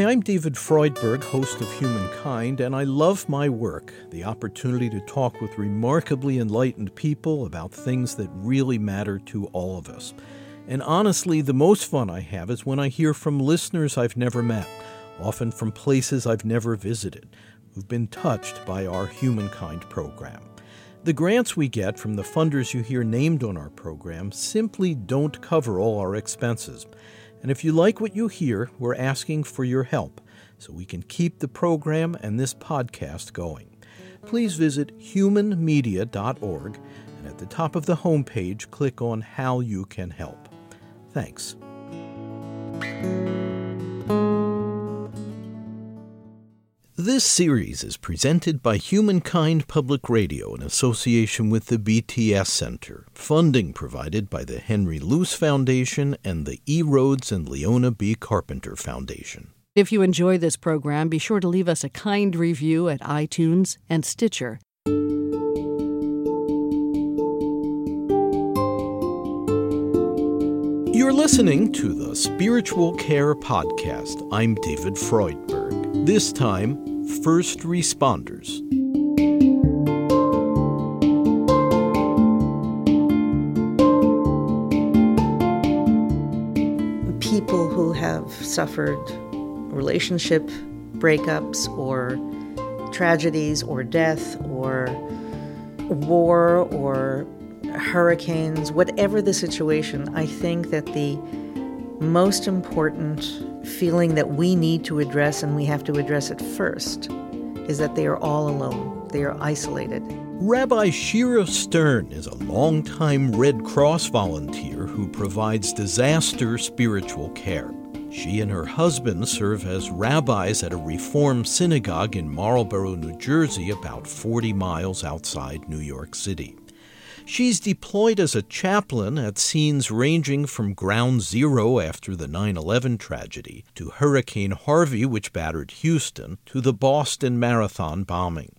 Hi, I'm David Freudberg, host of Humankind, and I love my work the opportunity to talk with remarkably enlightened people about things that really matter to all of us. And honestly, the most fun I have is when I hear from listeners I've never met, often from places I've never visited, who've been touched by our Humankind program. The grants we get from the funders you hear named on our program simply don't cover all our expenses. And if you like what you hear, we're asking for your help so we can keep the program and this podcast going. Please visit humanmedia.org and at the top of the homepage, click on How You Can Help. Thanks. This series is presented by Humankind Public Radio in association with the BTS Center, funding provided by the Henry Luce Foundation and the E. Rhodes and Leona B. Carpenter Foundation. If you enjoy this program, be sure to leave us a kind review at iTunes and Stitcher. You're listening to the Spiritual Care Podcast. I'm David Freudberg. This time, first responders. People who have suffered relationship breakups or tragedies or death or war or hurricanes, whatever the situation, I think that the most important feeling that we need to address, and we have to address it first, is that they are all alone. They are isolated. Rabbi Shira Stern is a longtime Red Cross volunteer who provides disaster spiritual care. She and her husband serve as rabbis at a Reform synagogue in Marlboro, New Jersey, about 40 miles outside New York City. She's deployed as a chaplain at scenes ranging from ground zero after the 9 11 tragedy to Hurricane Harvey, which battered Houston, to the Boston Marathon bombing.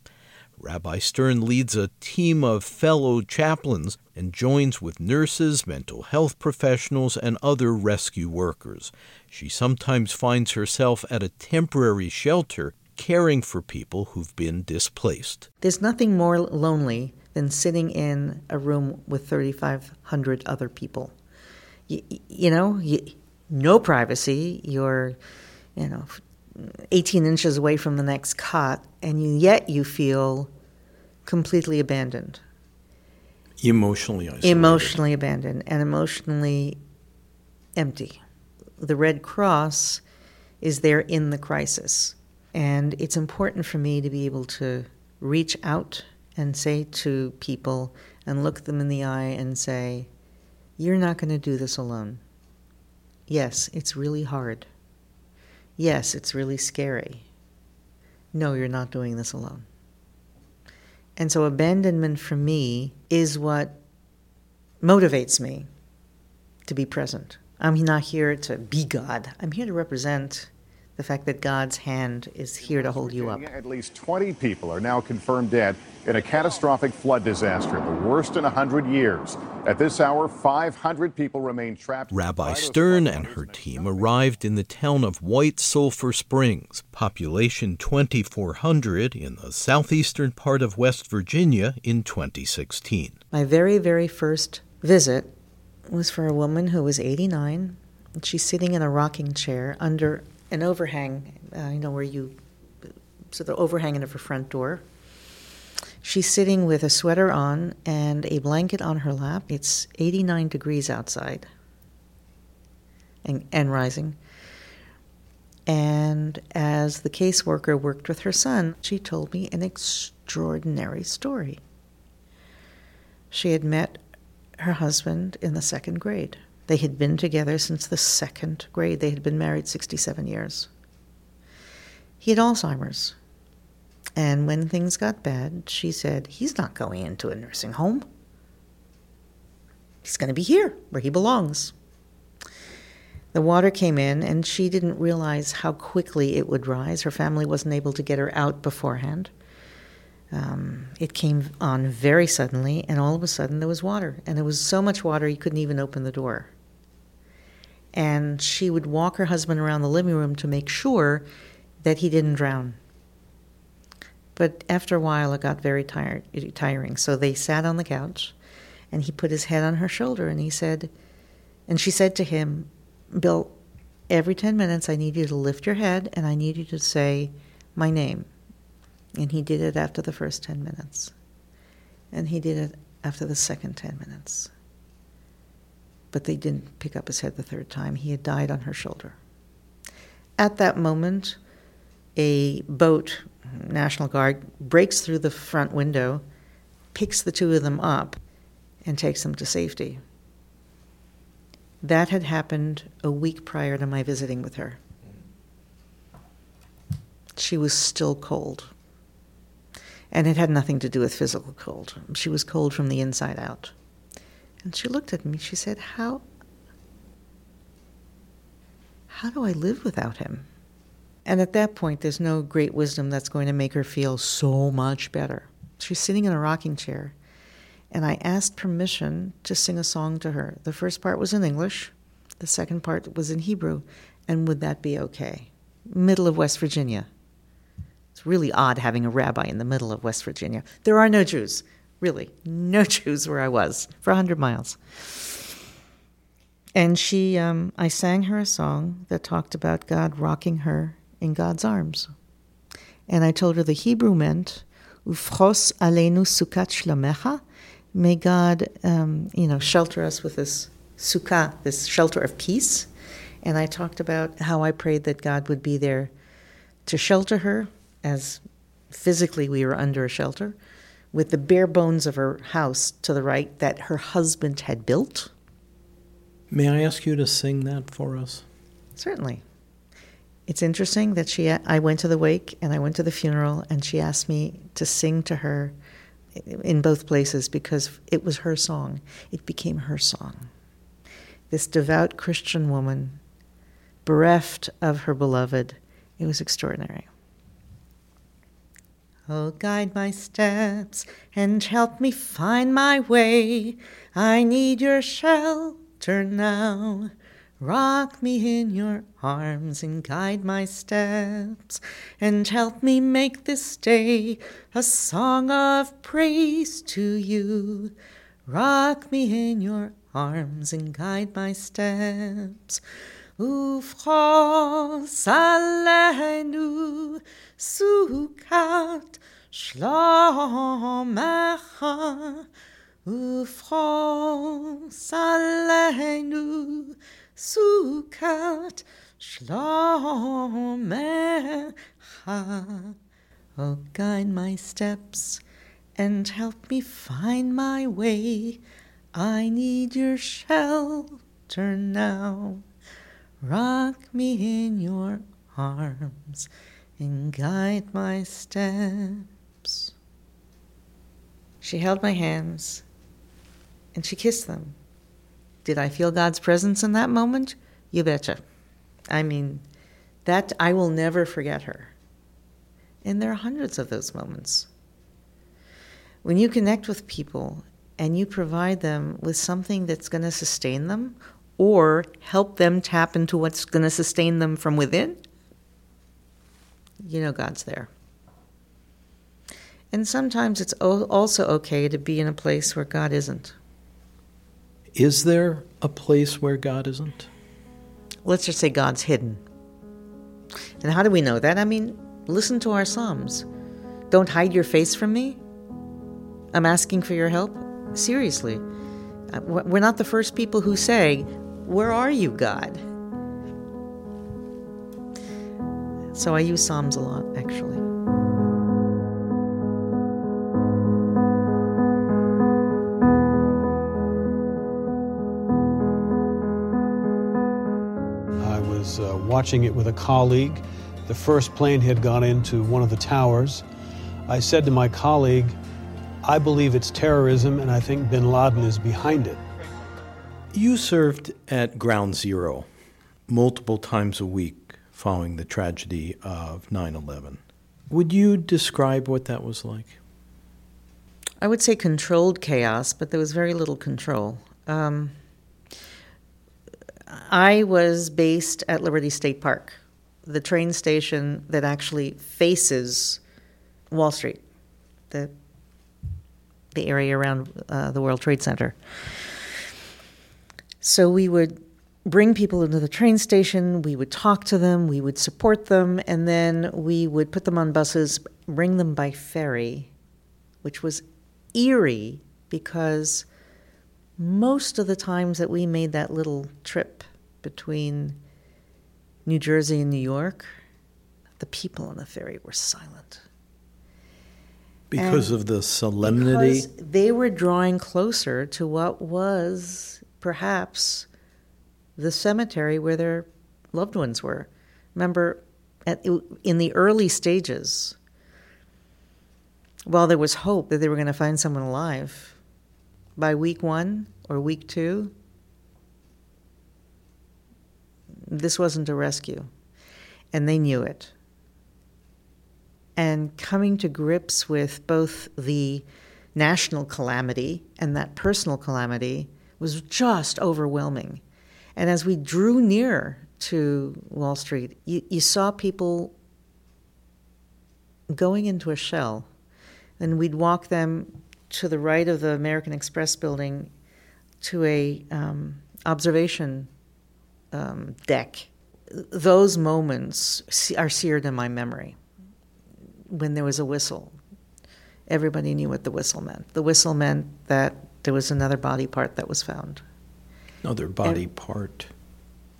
Rabbi Stern leads a team of fellow chaplains and joins with nurses, mental health professionals, and other rescue workers. She sometimes finds herself at a temporary shelter caring for people who've been displaced. There's nothing more lonely than sitting in a room with 3,500 other people. You, you know, you, no privacy. You're, you know, 18 inches away from the next cot, and you, yet you feel completely abandoned. Emotionally isolated. Emotionally abandoned and emotionally empty. The Red Cross is there in the crisis. And it's important for me to be able to reach out and say to people and look them in the eye and say, You're not going to do this alone. Yes, it's really hard. Yes, it's really scary. No, you're not doing this alone. And so, abandonment for me is what motivates me to be present. I'm not here to be God, I'm here to represent the fact that God's hand is here to hold you up. At least 20 people are now confirmed dead in a catastrophic flood disaster, the worst in 100 years. At this hour, 500 people remain trapped. Rabbi Stern and her team arrived in the town of White Sulphur Springs, population 2,400 in the southeastern part of West Virginia in 2016. My very, very first visit was for a woman who was 89. She's sitting in a rocking chair under an overhang, uh, you know, where you, so the overhanging of her front door. She's sitting with a sweater on and a blanket on her lap. It's 89 degrees outside and, and rising. And as the caseworker worked with her son, she told me an extraordinary story. She had met her husband in the second grade. They had been together since the second grade. They had been married 67 years. He had Alzheimer's. And when things got bad, she said, He's not going into a nursing home. He's going to be here, where he belongs. The water came in, and she didn't realize how quickly it would rise. Her family wasn't able to get her out beforehand. Um, it came on very suddenly, and all of a sudden there was water. And there was so much water, you couldn't even open the door. And she would walk her husband around the living room to make sure that he didn't drown. But after a while, it got very tired, tiring. So they sat on the couch, and he put his head on her shoulder, and he said, and she said to him, Bill, every 10 minutes, I need you to lift your head and I need you to say my name. And he did it after the first 10 minutes. And he did it after the second 10 minutes. But they didn't pick up his head the third time. He had died on her shoulder. At that moment, a boat, National Guard, breaks through the front window, picks the two of them up, and takes them to safety. That had happened a week prior to my visiting with her. She was still cold. And it had nothing to do with physical cold. She was cold from the inside out. And she looked at me. She said, How how do I live without him? And at that point, there's no great wisdom that's going to make her feel so much better. She's sitting in a rocking chair, and I asked permission to sing a song to her. The first part was in English, the second part was in Hebrew, and would that be okay? Middle of West Virginia. It's really odd having a rabbi in the middle of West Virginia. There are no Jews, really, no Jews where I was for a 100 miles. And she, um, I sang her a song that talked about God rocking her in God's arms. And I told her the Hebrew meant, Ufros aleinu sukat shlomecha, may God, um, you know, shelter us with this sukkah, this shelter of peace. And I talked about how I prayed that God would be there to shelter her, as physically we were under a shelter, with the bare bones of her house to the right that her husband had built May I ask you to sing that for us? Certainly. It's interesting that she I went to the wake and I went to the funeral and she asked me to sing to her in both places because it was her song. It became her song. This devout Christian woman, bereft of her beloved, it was extraordinary. Oh, guide my steps and help me find my way. I need your shelter now. Rock me in your arms and guide my steps, and help me make this day a song of praise to you. Rock me in your arms and guide my steps. Ufros aleinu sukat shlomecha ופרוס עלינו סוכת שלומך. Oh, guide my steps and help me find my way. I need your shelter now. Rock me in your arms and guide my steps. She held my hands and she kissed them. Did I feel God's presence in that moment? You betcha. I mean, that I will never forget her. And there are hundreds of those moments. When you connect with people and you provide them with something that's going to sustain them or help them tap into what's going to sustain them from within, you know God's there. And sometimes it's also okay to be in a place where God isn't. Is there a place where God isn't? Let's just say God's hidden. And how do we know that? I mean, listen to our Psalms. Don't hide your face from me. I'm asking for your help. Seriously. Uh, we're not the first people who say, Where are you, God? So I use Psalms a lot, actually. I was uh, watching it with a colleague. The first plane had gone into one of the towers. I said to my colleague, I believe it's terrorism and I think bin Laden is behind it. You served at Ground Zero multiple times a week following the tragedy of 9 11. Would you describe what that was like? I would say controlled chaos, but there was very little control. Um, I was based at Liberty State Park, the train station that actually faces Wall Street, the the area around uh, the World Trade Center. So we would bring people into the train station, we would talk to them, we would support them, and then we would put them on buses, bring them by ferry, which was eerie because most of the times that we made that little trip between New Jersey and New York, the people on the ferry were silent. Because And of the solemnity? Because they were drawing closer to what was perhaps the cemetery where their loved ones were. Remember, at, in the early stages, while there was hope that they were going to find someone alive, by week one or week two, this wasn't a rescue. And they knew it. And coming to grips with both the national calamity and that personal calamity was just overwhelming. And as we drew near to Wall Street, you, you saw people going into a shell. And we'd walk them to the right of the American Express building to a um, observation um, deck. Those moments are seared in my memory. When there was a whistle, everybody knew what the whistle meant. The whistle meant that there was another body part that was found. Another body part.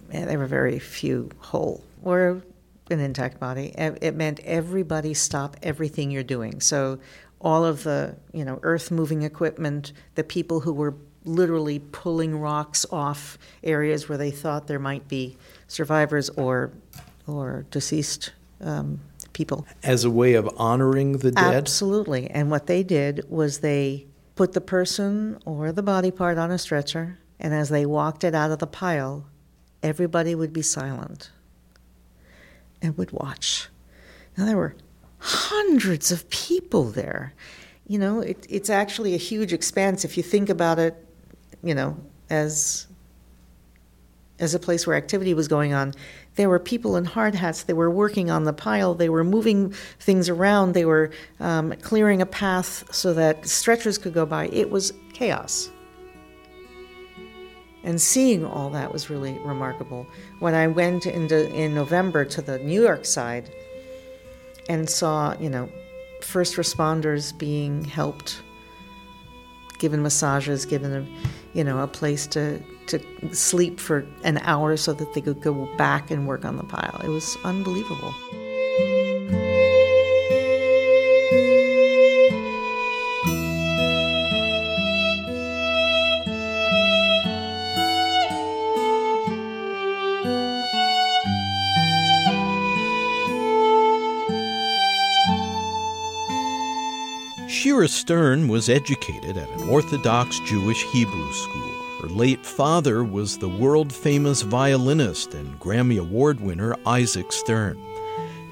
And there were very few whole or an intact body. It it meant everybody stop everything you're doing. So all of the you know earth moving equipment, the people who were literally pulling rocks off areas where they thought there might be survivors or or deceased um, people. As a way of honoring the dead? Absolutely. And what they did was they put the person or the body part on a stretcher, and as they walked it out of the pile, everybody would be silent and would watch. Now, there were hundreds of people there. You know, it, it's actually a huge expanse if you think about it, you know, as as a place where activity was going on. There were people in hard hats. They were working on the pile. They were moving things around. They were um, clearing a path so that stretchers could go by. It was chaos. And seeing all that was really remarkable. When I went into, in November to the New York side and saw, you know, first responders being helped, given massages, given a, you know, a place to to sleep for an hour so that they could go back and work on the pile. It was unbelievable. Shira Stern was educated at an Orthodox Jewish Hebrew school. Her late father was the world famous violinist and Grammy Award winner Isaac Stern.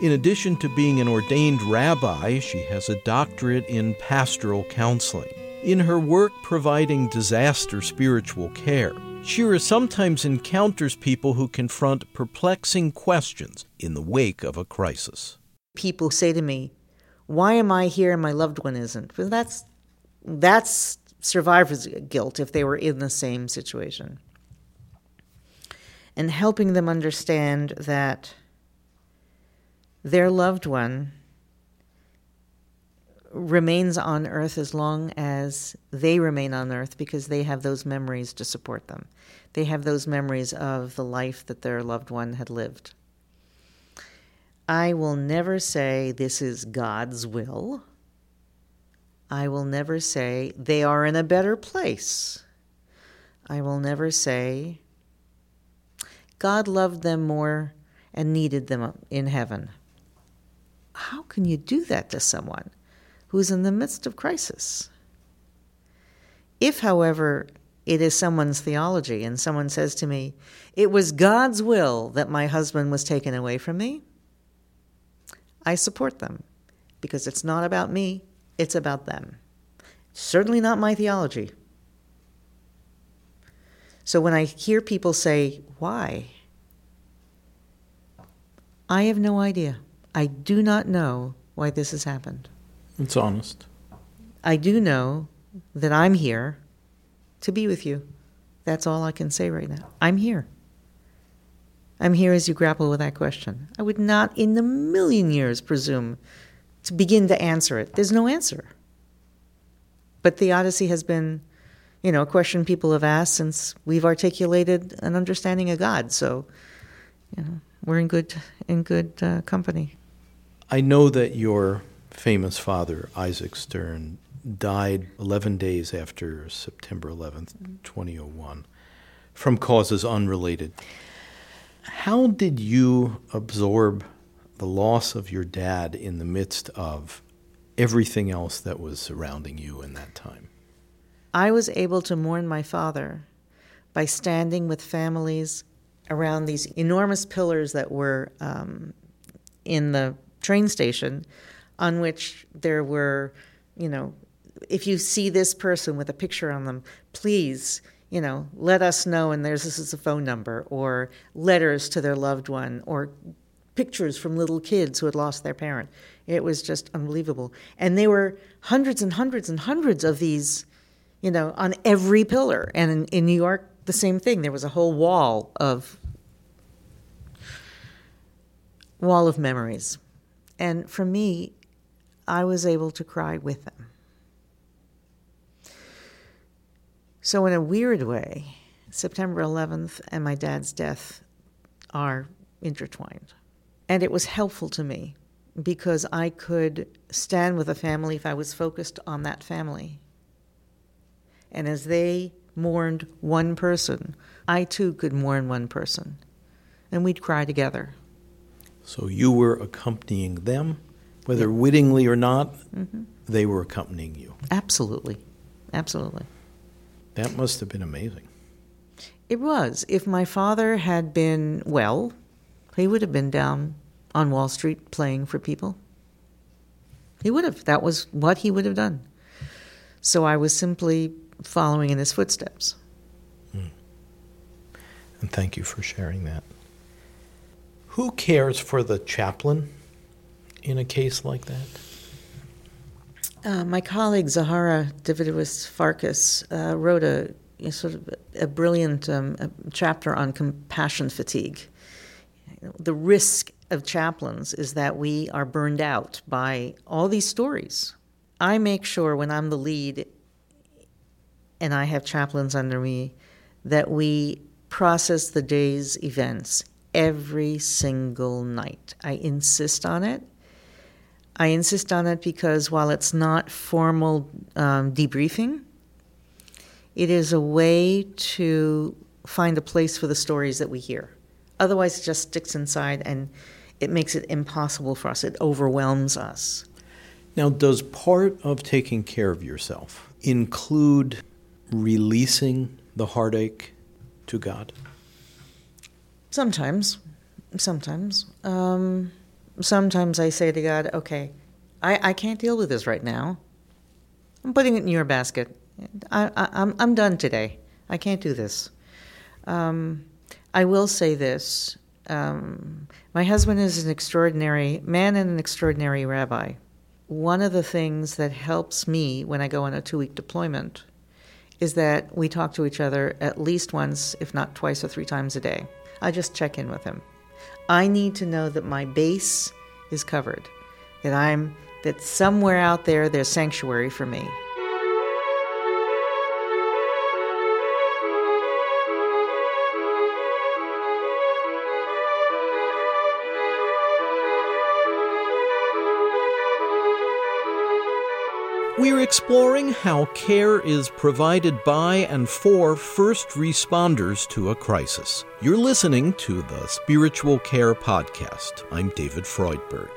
In addition to being an ordained rabbi, she has a doctorate in pastoral counseling. In her work providing disaster spiritual care, Shira sometimes encounters people who confront perplexing questions in the wake of a crisis. People say to me, "Why am I here and my loved one isn't?" Well, that's that's survivor's guilt if they were in the same situation. And helping them understand that their loved one remains on earth as long as they remain on earth because they have those memories to support them. They have those memories of the life that their loved one had lived. I will never say this is God's will. I will never say they are in a better place. I will never say God loved them more and needed them in heaven. How can you do that to someone who's in the midst of crisis? If, however, it is someone's theology and someone says to me, It was God's will that my husband was taken away from me, I support them because it's not about me, it's about them. Certainly not my theology. So when I hear people say, why? I have no idea. I do not know why this has happened. It's honest. I do know that I'm here to be with you. That's all I can say right now. I'm here. I'm here as you grapple with that question. I would not in a million years presume to begin to answer it. There's no answer. But theodicy has been, you know, a question people have asked since we've articulated an understanding of God. So, you know, we're in good in good uh, company. I know that your famous father, Isaac Stern, died 11 days after September 11th, 2001, from causes unrelated. How did you absorb the loss of your dad in the midst of everything else that was surrounding you in that time? I was able to mourn my father by standing with families around these enormous pillars that were um, in the train station, on which there were, you know, if you see this person with a picture on them, please, you know, let us know. And there's this is a phone number, or letters to their loved one, or pictures from little kids who had lost their parent. It was just unbelievable. And there were hundreds and hundreds and hundreds of these, you know, on every pillar. And in, in New York, the same thing. There was a whole wall of wall of memories. And for me, I was able to cry with them. So, in a weird way, September 11th and my dad's death are intertwined. And it was helpful to me because I could stand with a family if I was focused on that family. And as they mourned one person, I too could mourn one person. And we'd cry together. So you were accompanying them, whether yeah. wittingly or not, mm-hmm. they were accompanying you. Absolutely. Absolutely. That must have been amazing. It was. If my father had been well, he would have been down on Wall Street playing for people. He would have. That was what he would have done. So I was simply following in his footsteps. Mm. And thank you for sharing that. Who cares for the chaplain in a case like that? Uh, my colleague Zahara Davidowitz Farkas uh, wrote a, sort of a brilliant um, a chapter on compassion fatigue. The risk of chaplains is that we are burned out by all these stories. I make sure when I'm the lead and I have chaplains under me that we process the day's events every single night. I insist on it. I insist on it because while it's not formal um, debriefing, it is a way to find a place for the stories that we hear. Otherwise, it just sticks inside and it makes it impossible for us. It overwhelms us. Now, does part of taking care of yourself include releasing the heartache to God? Sometimes. Sometimes. Um, sometimes I say to God, okay, I, I can't deal with this right now. I'm putting it in your basket. I, I, I'm, I'm done today. I can't do this. Um, I will say this um, my husband is an extraordinary man and an extraordinary rabbi. One of the things that helps me when I go on a two week deployment is that we talk to each other at least once, if not twice or three times a day. I just check in with him. I need to know that my base is covered, that I'm that somewhere out there there's sanctuary for me. We're exploring how care is provided by and for first responders to a crisis. You're listening to the Spiritual Care Podcast. I'm David Freudberg.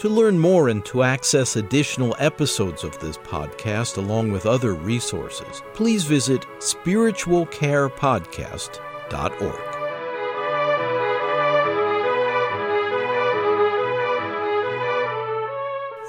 To learn more and to access additional episodes of this podcast along with other resources, please visit spiritualcarepodcast.org.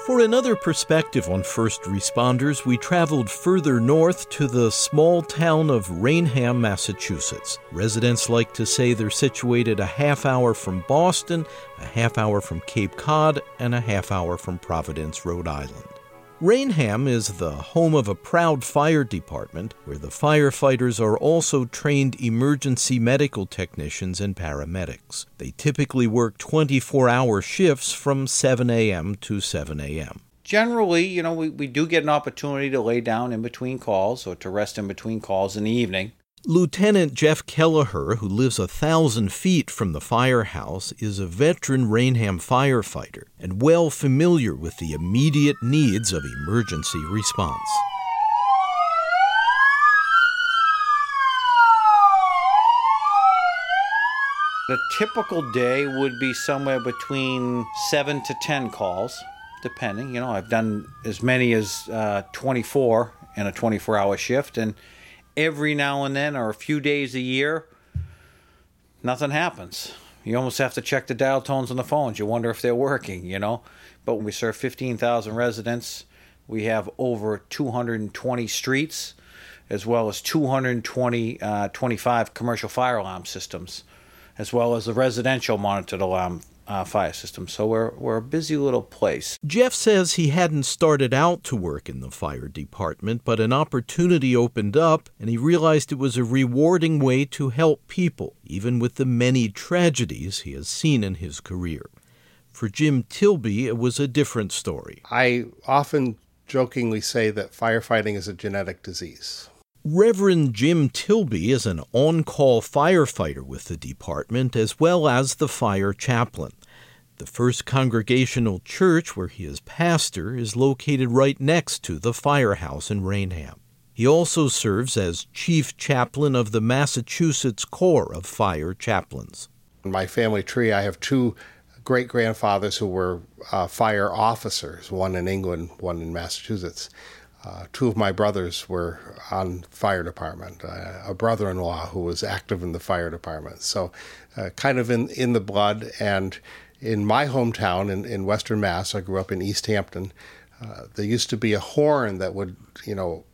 For another perspective on first responders, we traveled further north to the small town of Raynham, Massachusetts. Residents like to say they're situated a half hour from Boston, a half hour from Cape Cod, and a half hour from Providence, Rhode Island. Raynham is the home of a proud fire department where the firefighters are also trained emergency medical technicians and paramedics. They typically work 24 hour shifts from 7 a.m. to 7 a.m. Generally, you know, we, we do get an opportunity to lay down in between calls or to rest in between calls in the evening. Lieutenant Jeff Kelleher, who lives a thousand feet from the firehouse, is a veteran Raynham firefighter and well familiar with the immediate needs of emergency response. A typical day would be somewhere between seven to 10 calls, depending. You know, I've done as many as uh, 24 in a 24 hour shift, and every now and then or a few days a year, nothing happens. You almost have to check the dial tones on the phones. You wonder if they're working, you know. But when we serve 15,000 residents, we have over 220 streets, as well as 220, uh, 25 commercial fire alarm systems, as well as the residential monitored alarm uh, fire system. So we're, we're a busy little place. Jeff says he hadn't started out to work in the fire department, but an opportunity opened up and he realized it was a rewarding way to help people, even with the many tragedies he has seen in his career. For Jim Tilby, it was a different story. I often jokingly say that firefighting is a genetic disease. Reverend Jim Tilby is an on call firefighter with the department as well as the fire chaplain. The First Congregational Church, where he is pastor, is located right next to the firehouse in Raynham. He also serves as chief chaplain of the Massachusetts Corps of Fire Chaplains. In my family tree, I have two great grandfathers who were uh, fire officers, one in England, one in Massachusetts. Uh, two of my brothers were on fire department. Uh, a brother-in-law who was active in the fire department. So, uh, kind of in in the blood. And in my hometown in, in Western Mass, I grew up in Easthampton. Uh, there used to be a horn that would, you know,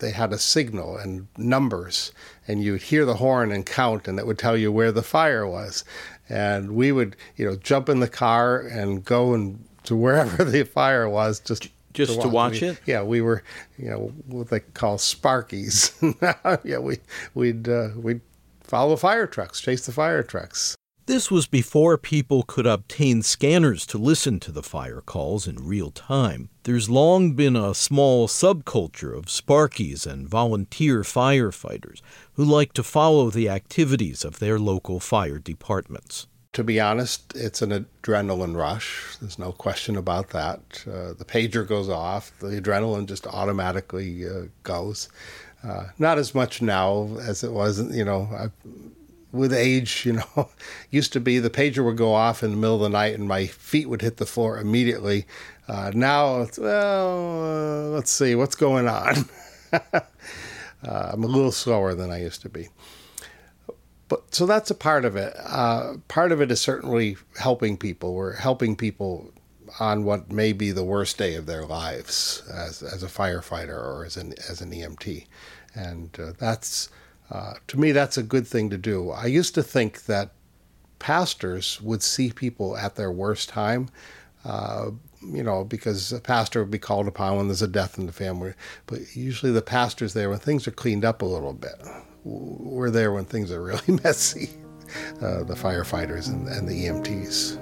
they had a signal and numbers, and you'd hear the horn and count, and it would tell you where the fire was. And we would, you know, jump in the car and go and to wherever the fire was, just just to watch, we, it. Yeah, we were, you know, what they call sparkies. yeah, we we'd uh, we'd follow fire trucks, chase the fire trucks. This was before people could obtain scanners to listen to the fire calls in real time. There's long been a small subculture of Sparkies and volunteer firefighters who like to follow the activities of their local fire departments to be honest, it's an adrenaline rush. There's no question about that. Uh, the pager goes off, the adrenaline just automatically uh, goes. Uh, not as much now as it was, you know, I, with age, you know, used to be the pager would go off in the middle of the night and my feet would hit the floor immediately. Uh, now, it's, well, uh, let's see what's going on. Uh, I'm a little slower than I used to be. But so that's a part of it. Uh, part of it is certainly helping people. We're helping people on what may be the worst day of their lives as as a firefighter or as an as an EMT, and uh, that's uh, to me that's a good thing to do. I used to think that pastors would see people at their worst time. Uh, you know, because a pastor would be called upon when there's a death in the family, but usually the pastor's there when things are cleaned up a little bit we're there when things are really messy. Uh, the firefighters and, and the EMTs.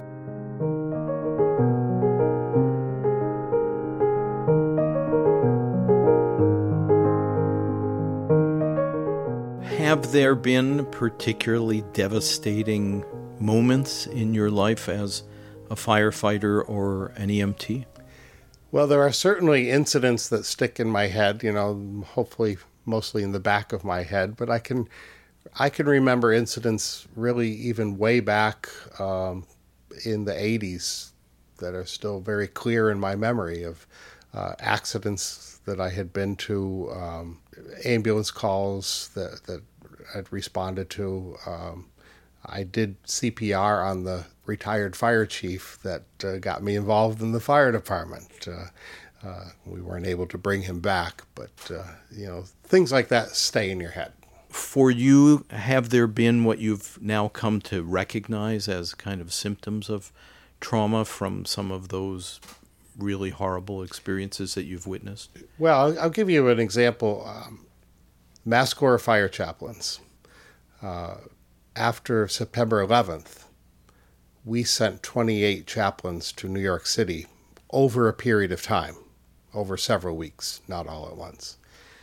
Have there been particularly devastating moments in your life as a firefighter or an EMT? Well, there are certainly incidents that stick in my head, you know, hopefully mostly in the back of my head, but I can I can remember incidents really even way back um, in the 80s that are still very clear in my memory of uh, accidents that I had been to, um, ambulance calls that, that I'd responded to, um, I did CPR on the retired fire chief that uh, got me involved in the fire department. Uh, uh, we weren't able to bring him back, but uh, you know things like that stay in your head. For you, have there been what you've now come to recognize as kind of symptoms of trauma from some of those really horrible experiences that you've witnessed? Well, I'll, I'll give you an example. Um, Mass Corps fire chaplains. Uh, after September 11th, we sent 28 chaplains to New York City over a period of time, over several weeks, not all at once.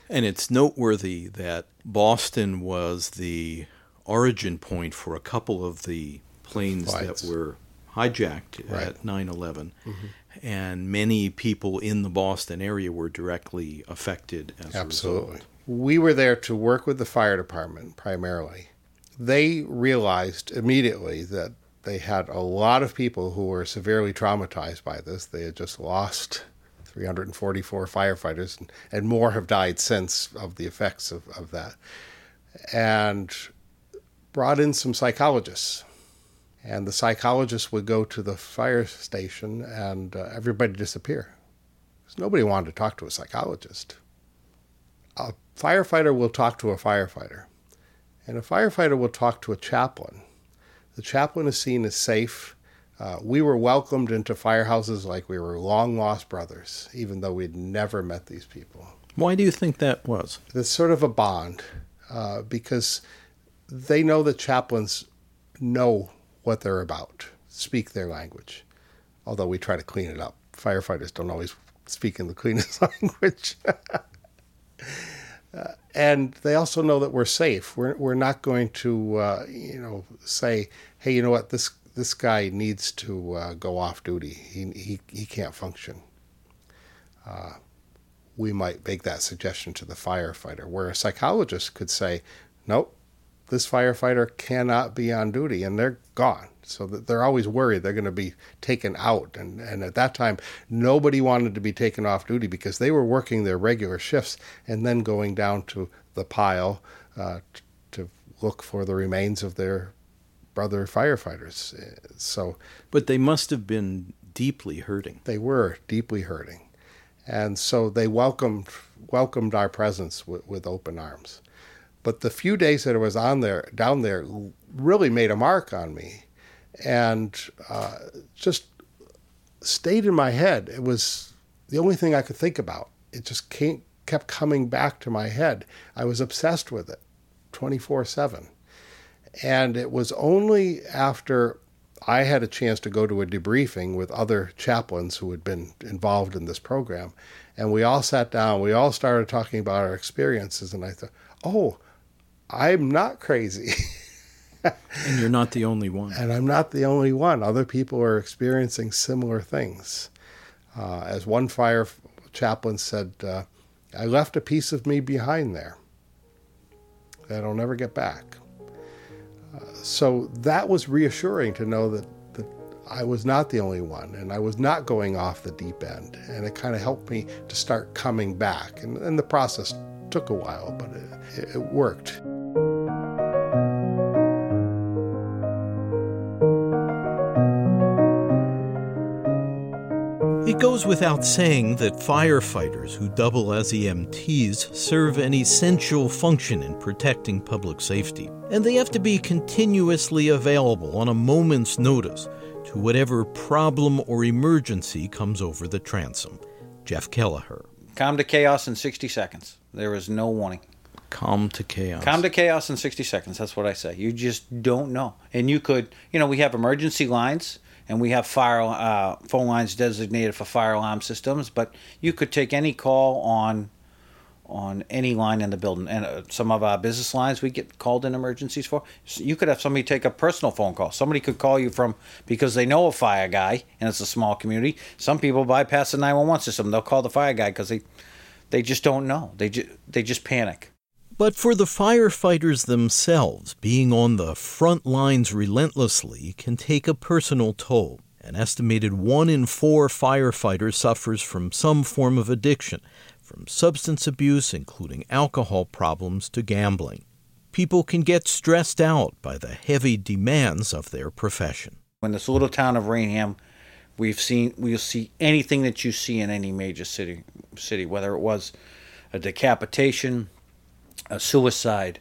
And it's noteworthy that Boston was the origin point for a couple of the planes Flights. that were hijacked Right. at 9 11. Mm-hmm. And many people in the Boston area were directly affected as a Absolutely. result. We were there to work with the fire department primarily. They realized immediately that they had a lot of people who were severely traumatized by this. They had just lost 344 firefighters, and, and more have died since of the effects of, of that. And brought in some psychologists. And the psychologists would go to the fire station and uh, everybody disappear. 'Cause nobody wanted to talk to a psychologist a firefighter will talk to a firefighter, and a firefighter will talk to a chaplain. The chaplain is seen as safe. Uh, we were welcomed into firehouses like we were long lost brothers, even though we'd never met these people. Why do you think that was? It's sort of a bond uh, because they know that chaplains know what they're about, speak their language, although we try to clean it up. Firefighters don't always speak in the cleanest language. Uh, and they also know that we're safe. We're we're not going to uh, you know say, hey, you know what this this guy needs to uh, go off duty. He he he can't function. Uh, we might make that suggestion to the firefighter, where a psychologist could say, nope, this firefighter cannot be on duty, and they're gone. So they're always worried they're going to be taken out. And, and at that time, nobody wanted to be taken off duty because they were working their regular shifts and then going down to the pile uh, to look for the remains of their brother firefighters. Uh, So But they must have been deeply hurting. they were deeply hurting, and so they welcomed welcomed our presence with, with open arms. But the few days that I was on there down there really made a mark on me, and uh, just stayed in my head. It was the only thing I could think about. It just came, kept coming back to my head. I was obsessed with it, twenty four seven. And it was only after I had a chance to go to a debriefing with other chaplains who had been involved in this program. And we all sat down, we all started talking about our experiences. And I thought, oh, I'm not crazy. And you're not the only one. and I'm not the only one. Other people are experiencing similar things. Uh, as one fire chaplain said, uh, I left a piece of me behind there that I'll never get back. So that was reassuring to know that, that I was not the only one and I was not going off the deep end. And it kind of helped me to start coming back. And, and the process took a while, but it, it worked. It goes without saying that firefighters who double as EMTs serve an essential function in protecting public safety, and they have to be continuously available on a moment's notice to whatever problem or emergency comes over the transom. Jeff Kelleher. Calm to chaos in 60 seconds. There is no warning. Calm to chaos. Calm to chaos in 60 seconds. That's what I say. You just don't know. And you could, you know, we have emergency lines and we have fire uh, phone lines designated for fire alarm systems, but you could take any call on on any line in the building. And uh, some of our business lines we get called in emergencies for. So you could have somebody take a personal phone call. Somebody could call you from because they know a fire guy and it's a small community. Some people bypass the 911 system. They'll call the fire guy because they they just don't know. They ju- they just panic. But for the firefighters themselves, being on the front lines relentlessly can take a personal toll. An estimated one in four firefighters suffers from some form of addiction, from substance abuse, including alcohol problems, to gambling. people can get stressed out by the heavy demands of their profession. In this little town of Raynham, we've seen we'll see anything that you see in any major city city, whether it was a decapitation, a suicide,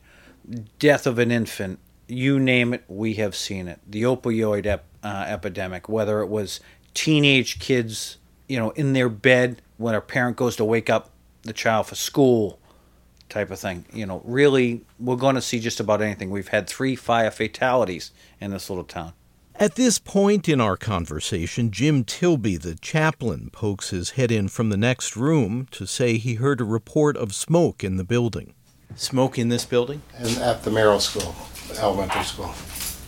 death of an infant, you name it, we have seen it. The opioid ep- uh, epidemic, whether it was teenage kids, you know, in their bed when a parent goes to wake up the child for school, type of thing. You know, really, we're going to see just about anything. We've had three fire fatalities in this little town. At this point in our conversation, Jim Tilby, the chaplain, pokes his head in from the next room to say he heard a report of smoke in the building. Smoke in this building? And at the Merrill School, elementary school.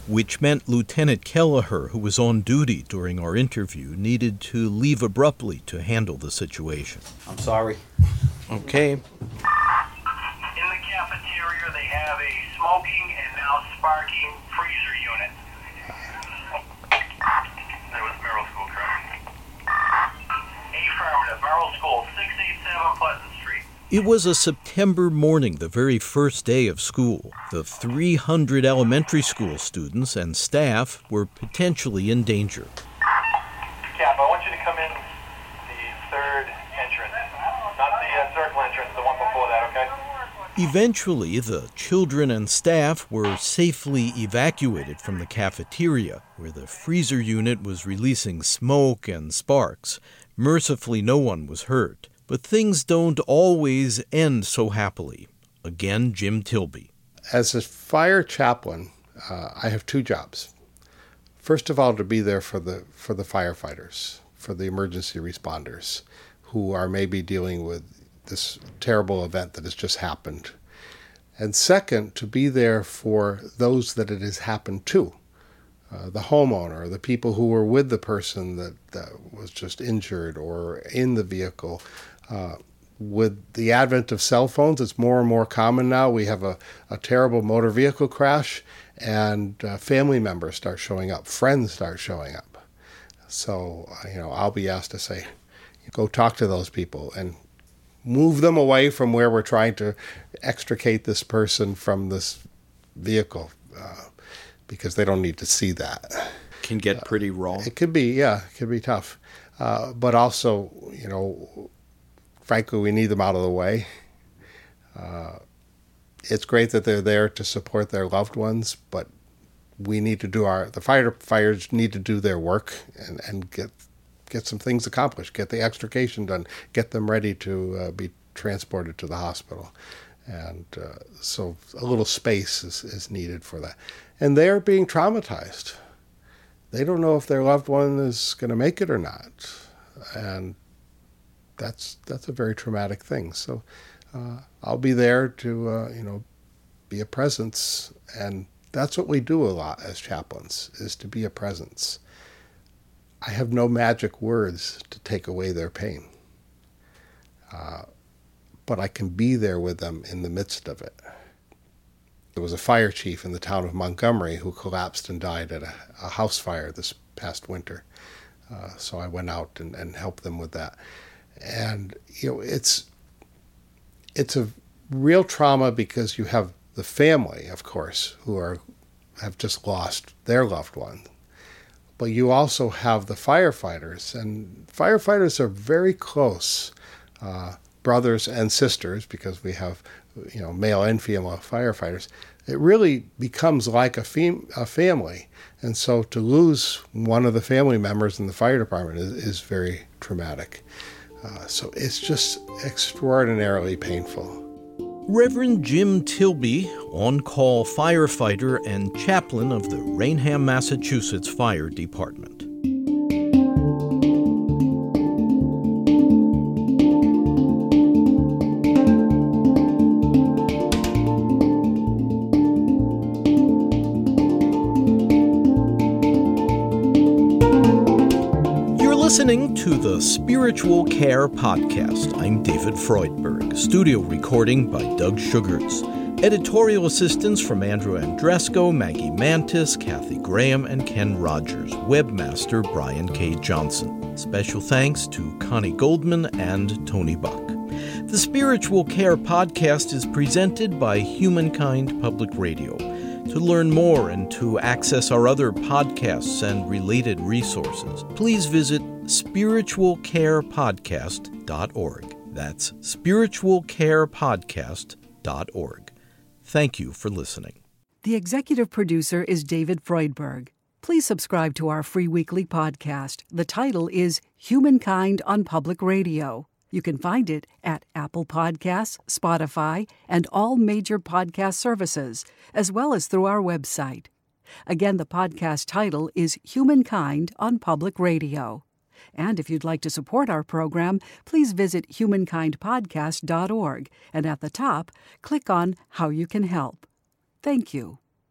Which meant Lieutenant Kelleher, who was on duty during our interview, needed to leave abruptly to handle the situation. I'm sorry. Okay. In the cafeteria, they have a smoking and now sparking freezer unit. That was Merrill School, correct? Affirmative. Merrill School, 687 Pleasant Street. It was a September morning, the very first day of school. The 300 elementary school students and staff were potentially in danger. Cap, I want you to come in the third entrance. Not the uh, circle entrance, the one before that, okay? Eventually, the children and staff were safely evacuated from the cafeteria, where the freezer unit was releasing smoke and sparks. Mercifully, no one was hurt. But things don't always end so happily. Again, Jim Tilby. As a fire chaplain, uh, I have two jobs. First of all, to be there for the for the firefighters, for the emergency responders, who are maybe dealing with this terrible event that has just happened. And second, to be there for those that it has happened to. Uh, the homeowner, the people who were with the person that, that was just injured or in the vehicle. Uh, with the advent of cell phones, it's more and more common now. We have a, a terrible motor vehicle crash, and uh, family members start showing up, friends start showing up. So, uh, you know, I'll be asked to say, go talk to those people and move them away from where we're trying to extricate this person from this vehicle uh, because they don't need to see that. Can get pretty raw. It could be, yeah, it could be tough. Uh, but also, you know, frankly, we need them out of the way. Uh, it's great that they're there to support their loved ones, but we need to do our the firefighters need to do their work and, and get get some things accomplished, get the extrication done, get them ready to uh, be transported to the hospital. And uh, so a little space is, is needed for that. And they're being traumatized. They don't know if their loved one is going to make it or not. And that's that's a very traumatic thing. So uh, I'll be there to uh, you know be a presence, and that's what we do a lot as chaplains is to be a presence. I have no magic words to take away their pain, uh, but I can be there with them in the midst of it. There was a fire chief in the town of Montgomery who collapsed and died at a, a house fire this past winter. Uh, so I went out and, and helped them with that and you know it's it's a real trauma because you have the family, of course, who are have just lost their loved one, but you also have the firefighters, and firefighters are very close uh, brothers and sisters because we have you know male and female firefighters. It really becomes like a, fem- a family, and so to lose one of the family members in the fire department is, is very traumatic. Uh, so it's just extraordinarily painful. Reverend Jim Tilby, on call firefighter and chaplain of the Raynham, Massachusetts Fire Department. To the Spiritual Care Podcast. I'm David Freudberg. Studio recording by Doug Sugars. Editorial assistance from Andrew Andresco, Maggie Mantis, Kathy Graham, and Ken Rogers. Webmaster Brian K. Johnson. Special thanks to Connie Goldman and Tony Buck. The Spiritual Care Podcast is presented by Humankind Public Radio. To learn more and to access our other podcasts and related resources, please visit spiritualcarepodcast.org. That's spiritualcarepodcast.org. Thank you for listening. The executive producer is David Freudberg. Please subscribe to our free weekly podcast. The title is Humankind on Public Radio. You can find it at Apple Podcasts, Spotify, and all major podcast services, as well as through our website. Again, the podcast title is Humankind on Public Radio. And if you'd like to support our program, please visit humankindpodcast.org and at the top, click on How You Can Help. Thank you.